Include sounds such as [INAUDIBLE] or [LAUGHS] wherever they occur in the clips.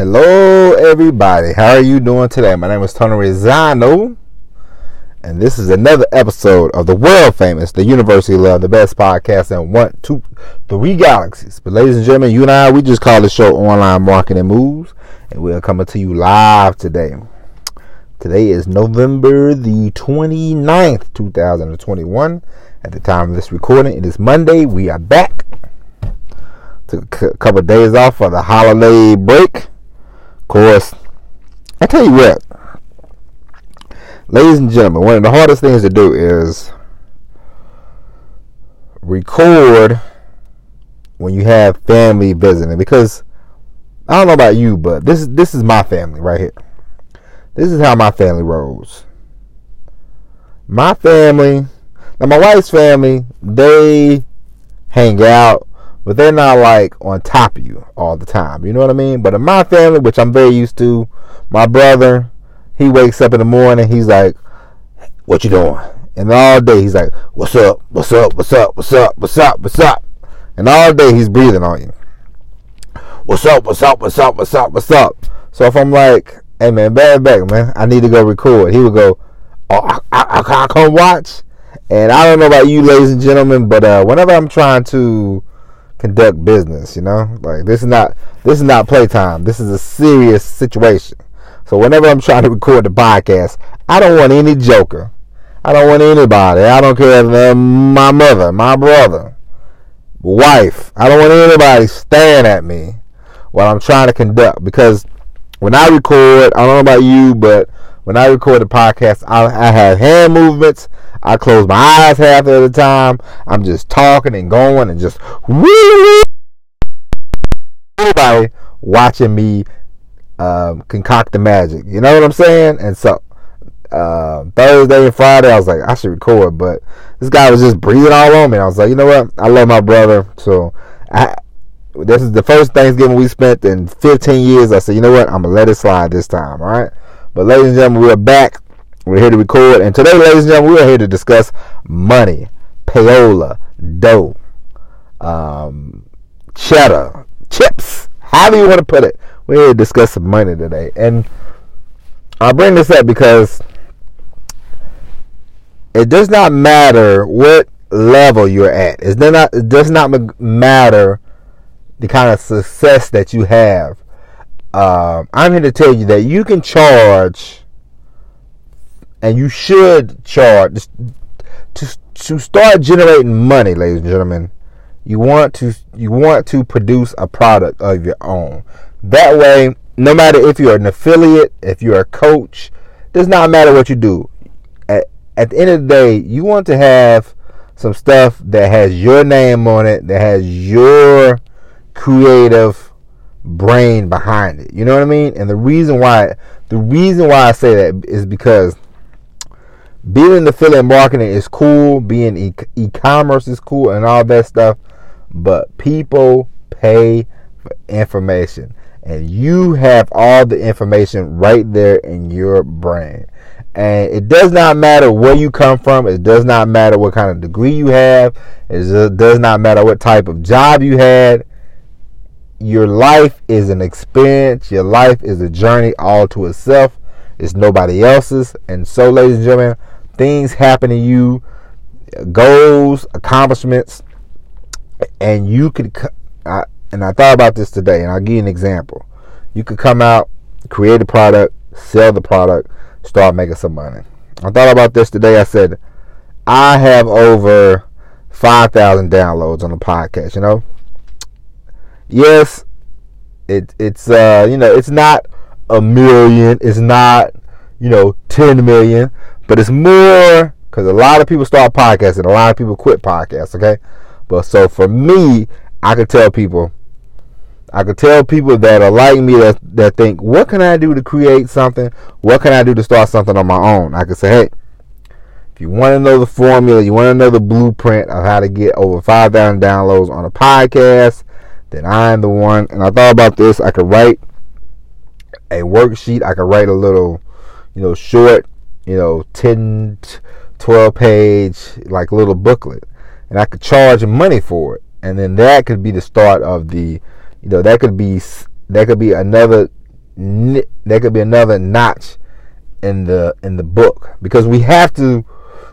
Hello, everybody. How are you doing today? My name is Tony Rizano, and this is another episode of the world famous, the University Love, the best podcast in one, two, three galaxies. But, ladies and gentlemen, you and I, we just call the show Online Marketing Moves, and we're coming to you live today. Today is November the 29th, 2021. At the time of this recording, it is Monday. We are back. Took a couple of days off for the holiday break course, I tell you what, ladies and gentlemen, one of the hardest things to do is record when you have family visiting because I don't know about you, but this is this is my family right here. This is how my family rolls. My family, now my wife's family, they hang out but they're not like on top of you all the time. You know what I mean? But in my family, which I'm very used to, my brother, he wakes up in the morning, he's like, What you doing? And all day he's like, What's up? What's up? What's up? What's up? What's up? What's up? And all day he's breathing on you. What's up? What's up? What's up? What's up? What's up? So if I'm like, Hey man, bad back, man, I need to go record, he would go, Oh, I, I, I, I come watch. And I don't know about you, ladies and gentlemen, but uh, whenever I'm trying to conduct business. You know, like this is not this is not playtime. This is a serious situation. So whenever I'm trying to record the podcast, I don't want any joker. I don't want anybody. I don't care if my mother, my brother, wife. I don't want anybody staring at me while I'm trying to conduct because when I record, I don't know about you, but when I record the podcast, I, I have hand movements. I close my eyes half of the time. I'm just talking and going and just. Everybody watching me um, concoct the magic. You know what I'm saying? And so uh, Thursday and Friday, I was like, I should record, but this guy was just breathing all on me. I was like, you know what? I love my brother, so I. This is the first Thanksgiving we spent in 15 years. I said, you know what? I'm gonna let it slide this time. All right. But ladies and gentlemen, we're back. We're here to record. And today, ladies and gentlemen, we're here to discuss money, payola, dough, um, cheddar, chips, however you want to put it. We're here to discuss some money today. And I bring this up because it does not matter what level you're at. It does not, it does not matter the kind of success that you have uh, I'm here to tell you that you can charge, and you should charge to to start generating money, ladies and gentlemen. You want to you want to produce a product of your own. That way, no matter if you're an affiliate, if you're a coach, does not matter what you do. At, at the end of the day, you want to have some stuff that has your name on it, that has your creative brain behind it. You know what I mean? And the reason why the reason why I say that is because being in affiliate marketing is cool, being e- e-commerce is cool and all that stuff, but people pay for information. And you have all the information right there in your brain. And it does not matter where you come from. It does not matter what kind of degree you have. It does not matter what type of job you had your life is an experience. Your life is a journey all to itself. It's nobody else's. And so, ladies and gentlemen, things happen to you, goals, accomplishments, and you could. I, and I thought about this today, and I'll give you an example. You could come out, create a product, sell the product, start making some money. I thought about this today. I said, I have over 5,000 downloads on the podcast, you know? yes, it it's uh you know it's not a million, it's not you know ten million, but it's more because a lot of people start podcasts and a lot of people quit podcasts. Okay, but so for me, I could tell people. I could tell people that are like me that, that think, what can I do to create something? What can I do to start something on my own? I could say, hey, if you want to know the formula, you want to know the blueprint of how to get over 5,000 downloads on a podcast, then I'm the one. And I thought about this. I could write a worksheet. I could write a little, you know, short, you know, 10, 12 page, like little booklet. And I could charge money for it. And then that could be the start of the, you know, that could be, that could be another that could be another notch in the in the book because we have to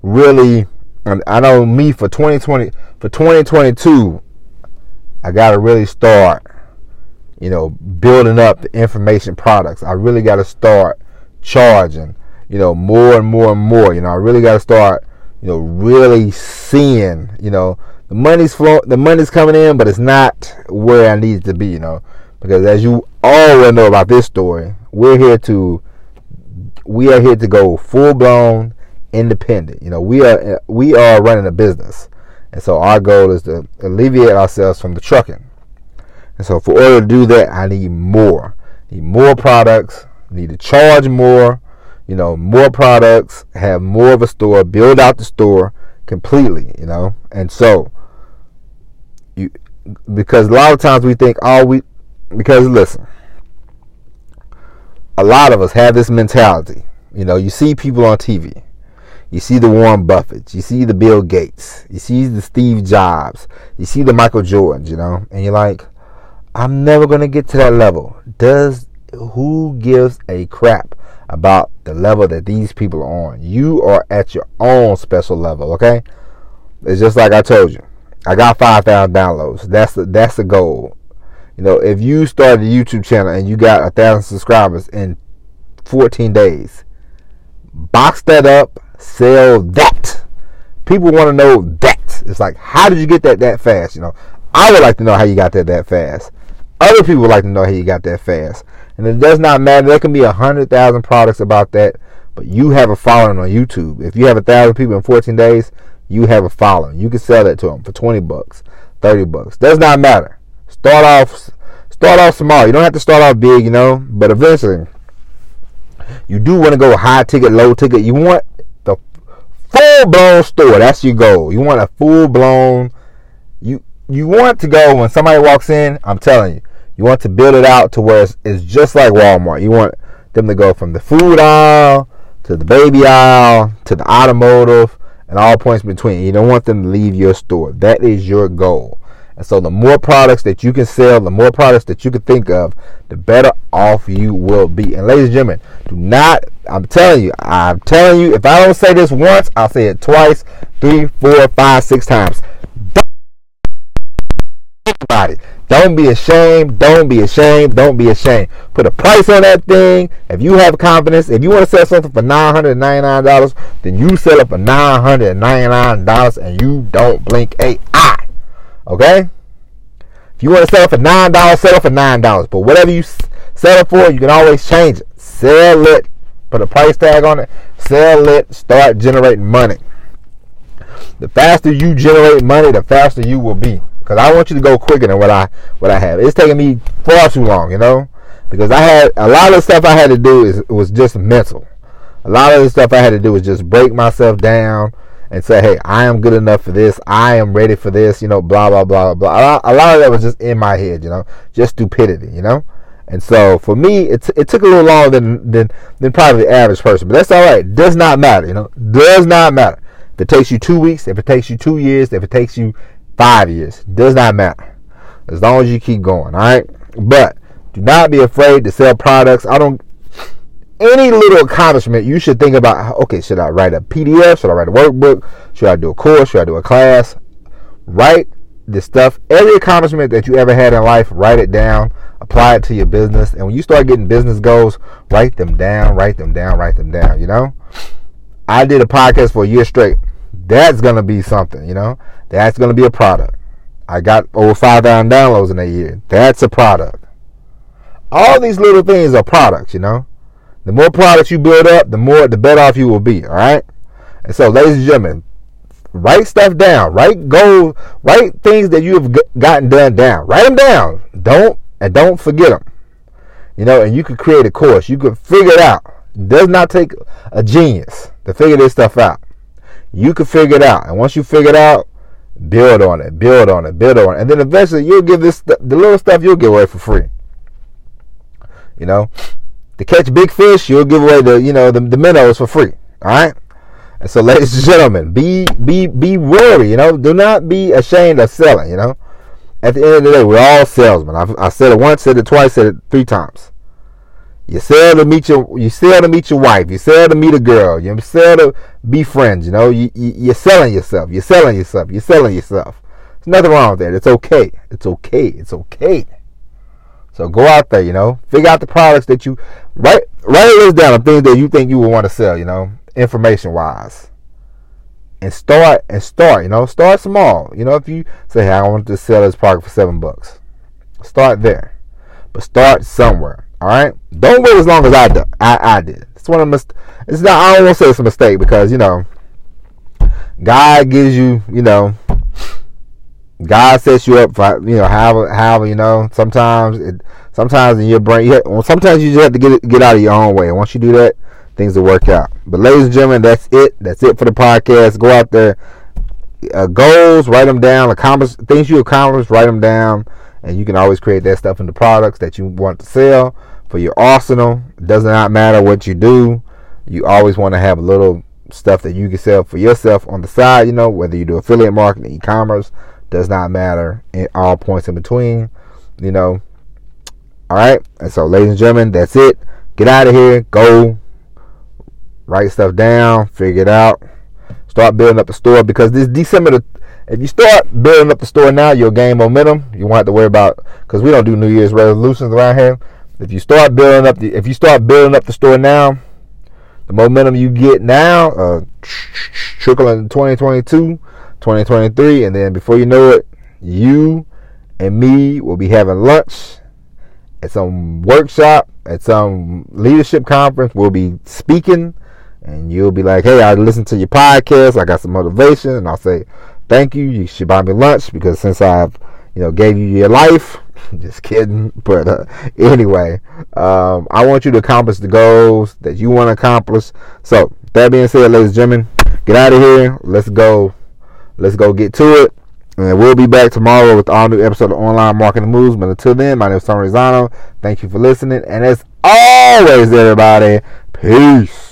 really. Um, I know me for 2020 for 2022, I got to really start, you know, building up the information products. I really got to start charging, you know, more and more and more. You know, I really got to start, you know, really seeing, you know, the money's flow, the money's coming in, but it's not where I need it to be. You know, because as you all know about this story, we're here to, we are here to go full blown independent. You know, we are we are running a business, and so our goal is to alleviate ourselves from the trucking. And so, for order to do that, I need more. Need more products. Need to charge more. You know, more products. Have more of a store. Build out the store completely. You know, and so you because a lot of times we think, oh, we because listen, a lot of us have this mentality. You know, you see people on TV you see the Warren Buffetts, you see the Bill Gates, you see the Steve Jobs, you see the Michael Jordans, you know, and you're like, I'm never gonna get to that level. Does who gives a crap about the level that these people are on? You are at your own special level, okay? It's just like I told you. I got five thousand downloads. That's the that's the goal. You know, if you started a YouTube channel and you got a thousand subscribers in 14 days, box that up, sell that. People want to know that. It's like, how did you get that that fast? You know, I would like to know how you got that that fast. Other people would like to know how you got that fast. And it does not matter. There can be a hundred thousand products about that, but you have a following on YouTube. If you have a thousand people in 14 days, you have a following. You can sell that to them for 20 bucks, 30 bucks. Does not matter. Start off, start off small. You don't have to start off big, you know, but eventually, you do want to go high ticket, low ticket. You want the full blown store. That's your goal. You want a full blown. You you want to go when somebody walks in. I'm telling you, you want to build it out to where it's, it's just like Walmart. You want them to go from the food aisle to the baby aisle to the automotive and all points between. You don't want them to leave your store. That is your goal. And so the more products that you can sell, the more products that you can think of, the better off you will be. And ladies and gentlemen, do not, I'm telling you, I'm telling you, if I don't say this once, I'll say it twice, three, four, five, six times. About it. Don't be ashamed. Don't be ashamed. Don't be ashamed. Put a price on that thing. If you have confidence, if you want to sell something for $999, then you sell it for $999 and you don't blink a eye. Okay? If you want to sell it for nine dollars, sell it for nine dollars. But whatever you sell it for, you can always change it. Sell it. Put a price tag on it. Sell it. Start generating money. The faster you generate money, the faster you will be. Because I want you to go quicker than what I what I have. It's taking me far too long, you know. Because I had a lot of stuff I had to do is was just mental. A lot of the stuff I had to do was just break myself down and say, hey, I am good enough for this. I am ready for this, you know, blah, blah, blah, blah. A lot of that was just in my head, you know, just stupidity, you know? And so for me, it, it took a little longer than, than, than probably the average person, but that's all right. Does not matter, you know, does not matter. If it takes you two weeks, if it takes you two years, if it takes you five years, does not matter. As long as you keep going, all right? But do not be afraid to sell products. I don't any little accomplishment, you should think about okay, should I write a PDF? Should I write a workbook? Should I do a course? Should I do a class? Write the stuff, every accomplishment that you ever had in life, write it down, apply it to your business. And when you start getting business goals, write them down, write them down, write them down, you know? I did a podcast for a year straight. That's to be something, you know? That's going to be a product. I got over 5,000 downloads in a year. That's a product. All these little things are products, you know? The more products you build up, the more the better off you will be. All right. And so, ladies and gentlemen, write stuff down. Write goals. Write things that you have gotten done down. Write them down. Don't and don't forget them. You know, and you could create a course. You could figure it out. It does not take a genius to figure this stuff out. You can figure it out, and once you figure it out, build on it, build on it, build on it, and then eventually you'll give this the little stuff you'll give away for free. You know, to catch big fish, you'll give away the you know the, the minnows for free. All right. And so, [LAUGHS] ladies and gentlemen, be be be wary. You know, do not be ashamed of selling. You know, at the end of the day, we're all salesmen. I've, I said it once, said it twice, said it three times. You sell to meet your you sell to meet your wife. You sell to meet a girl. You sell to be friends. You know, you, you you're selling yourself. You're selling yourself. You're selling yourself. There's nothing wrong with that. It's okay. It's okay. It's okay. So go out there, you know, figure out the products that you write write a list down of things that you think you would want to sell, you know, information wise. And start and start, you know, start small. You know, if you say, hey, I want to sell this product for seven bucks. Start there. But start somewhere. All right. Don't wait as long as I did. I, I did. It's one of the it's not I don't want to say it's a mistake because, you know, God gives you, you know, God sets you up for you know however however you know sometimes it sometimes in your brain you have, well, sometimes you just have to get get out of your own way and once you do that things will work out but ladies and gentlemen that's it that's it for the podcast go out there uh, goals write them down accomplish things you accomplish write them down and you can always create that stuff into products that you want to sell for your arsenal it does not matter what you do you always want to have a little stuff that you can sell for yourself on the side you know whether you do affiliate marketing e-commerce does not matter in all points in between, you know. All right, and so, ladies and gentlemen, that's it. Get out of here. Go write stuff down, figure it out, start building up the store because this December, if you start building up the store now, you'll gain momentum. You won't have to worry about because we don't do New Year's resolutions around here. If you start building up the, if you start building up the store now, the momentum you get now, uh, trickling in 2022 2023. And then before you know it, you and me will be having lunch at some workshop, at some leadership conference. We'll be speaking, and you'll be like, Hey, I listened to your podcast. I got some motivation. And I'll say, Thank you. You should buy me lunch because since I've you know, gave you your life. [LAUGHS] Just kidding. But uh, anyway, um, I want you to accomplish the goals that you want to accomplish. So, that being said, ladies and gentlemen, get out of here. Let's go Let's go get to it. And we'll be back tomorrow with all new episode of Online Marketing Moves. But until then, my name is Tony Rizano. Thank you for listening. And as always, everybody, peace.